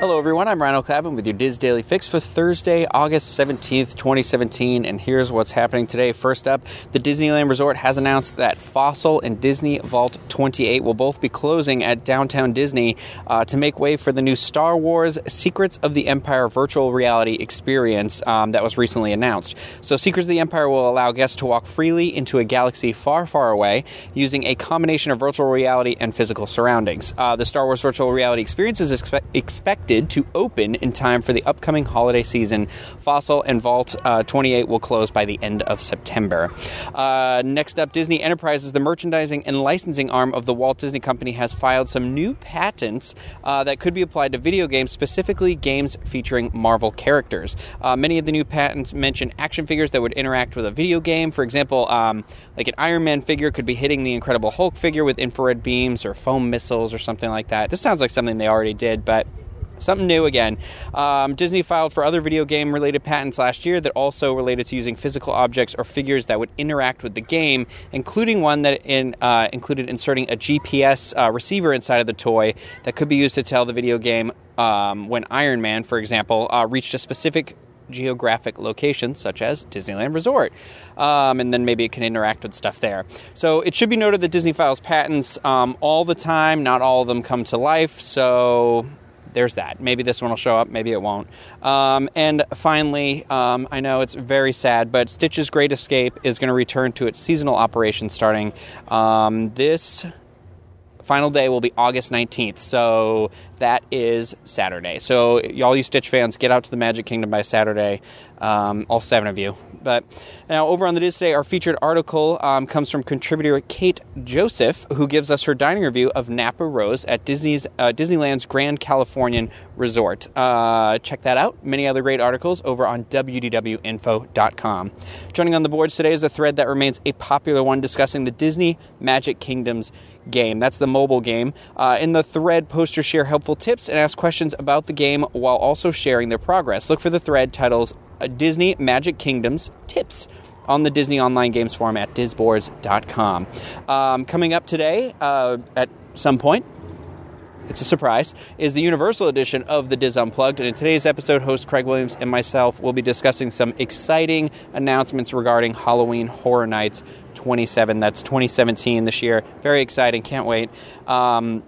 Hello, everyone. I'm Ryan O'Clavin with your DIS Daily Fix for Thursday, August 17th, 2017. And here's what's happening today. First up, the Disneyland Resort has announced that Fossil and Disney Vault 28 will both be closing at Downtown Disney uh, to make way for the new Star Wars Secrets of the Empire virtual reality experience um, that was recently announced. So, Secrets of the Empire will allow guests to walk freely into a galaxy far, far away using a combination of virtual reality and physical surroundings. Uh, the Star Wars virtual reality experience is expe- expected to open in time for the upcoming holiday season. Fossil and Vault uh, 28 will close by the end of September. Uh, next up, Disney Enterprises, the merchandising and licensing arm of the Walt Disney Company, has filed some new patents uh, that could be applied to video games, specifically games featuring Marvel characters. Uh, many of the new patents mention action figures that would interact with a video game. For example, um, like an Iron Man figure could be hitting the Incredible Hulk figure with infrared beams or foam missiles or something like that. This sounds like something they already did, but Something new again. Um, Disney filed for other video game related patents last year that also related to using physical objects or figures that would interact with the game, including one that in, uh, included inserting a GPS uh, receiver inside of the toy that could be used to tell the video game um, when Iron Man, for example, uh, reached a specific geographic location, such as Disneyland Resort. Um, and then maybe it can interact with stuff there. So it should be noted that Disney files patents um, all the time. Not all of them come to life. So there's that. Maybe this one will show up, maybe it won't. Um, and finally, um, I know it's very sad, but Stitch's Great Escape is going to return to its seasonal operation starting um, this final day will be August 19th. So that is Saturday. So, y'all, you Stitch fans, get out to the Magic Kingdom by Saturday. Um, all seven of you. But now, over on the DIS today, our featured article um, comes from contributor Kate Joseph, who gives us her dining review of Napa Rose at Disney's uh, Disneyland's Grand Californian Resort. Uh, check that out. Many other great articles over on wdwinfo.com. Joining on the boards today is a thread that remains a popular one discussing the Disney Magic Kingdoms game. That's the mobile game. Uh, in the thread, posters share helpful tips and ask questions about the game while also sharing their progress. Look for the thread titles Disney Magic Kingdoms Tips on the Disney Online Games Forum at disboards.com. Um, coming up today uh, at some point, it's a surprise, is the Universal edition of the DIS Unplugged. And in today's episode, host Craig Williams and myself will be discussing some exciting announcements regarding Halloween Horror Nights 27. That's 2017 this year. Very exciting. Can't wait. Um,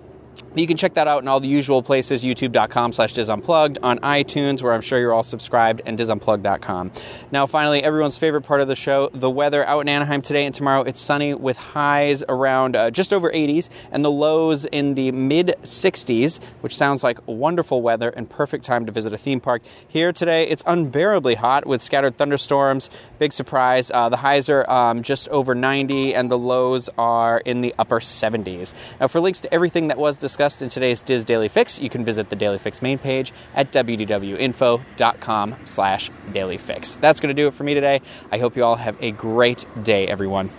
you can check that out in all the usual places youtube.com slash disunplugged on itunes where i'm sure you're all subscribed and disunplugged.com now finally everyone's favorite part of the show the weather out in anaheim today and tomorrow. It's sunny with highs around uh, just over 80s and the lows in the mid 60s which sounds like wonderful weather and perfect time to visit a theme park. Here today it's unbearably hot with scattered thunderstorms. Big surprise uh, the highs are um, just over 90 and the lows are in the upper 70s now for links to everything that was discussed discussed in today's DIS Daily Fix, you can visit the Daily Fix main page at wdwinfo.com slash dailyfix. That's going to do it for me today. I hope you all have a great day, everyone.